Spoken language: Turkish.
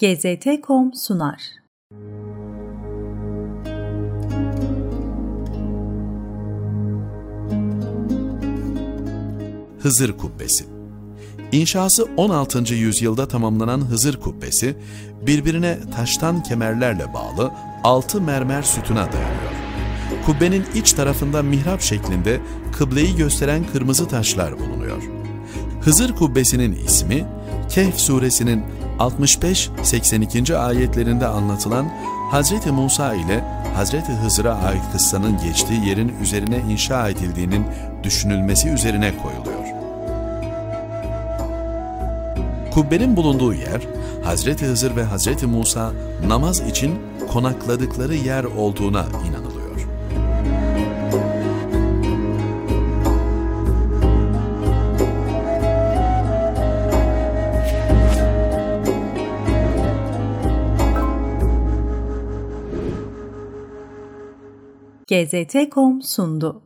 GZT.com sunar. Hızır Kubbesi İnşası 16. yüzyılda tamamlanan Hızır Kubbesi, birbirine taştan kemerlerle bağlı altı mermer sütuna dayanıyor. Kubbenin iç tarafında mihrap şeklinde kıbleyi gösteren kırmızı taşlar bulunuyor. Hızır Kubbesi'nin ismi, Kehf suresinin 65-82. ayetlerinde anlatılan Hz. Musa ile Hz. Hızır'a ait kıssanın geçtiği yerin üzerine inşa edildiğinin düşünülmesi üzerine koyuluyor. Kubbenin bulunduğu yer, Hz. Hızır ve Hz. Musa namaz için konakladıkları yer olduğuna inanılıyor. GZT.com sundu.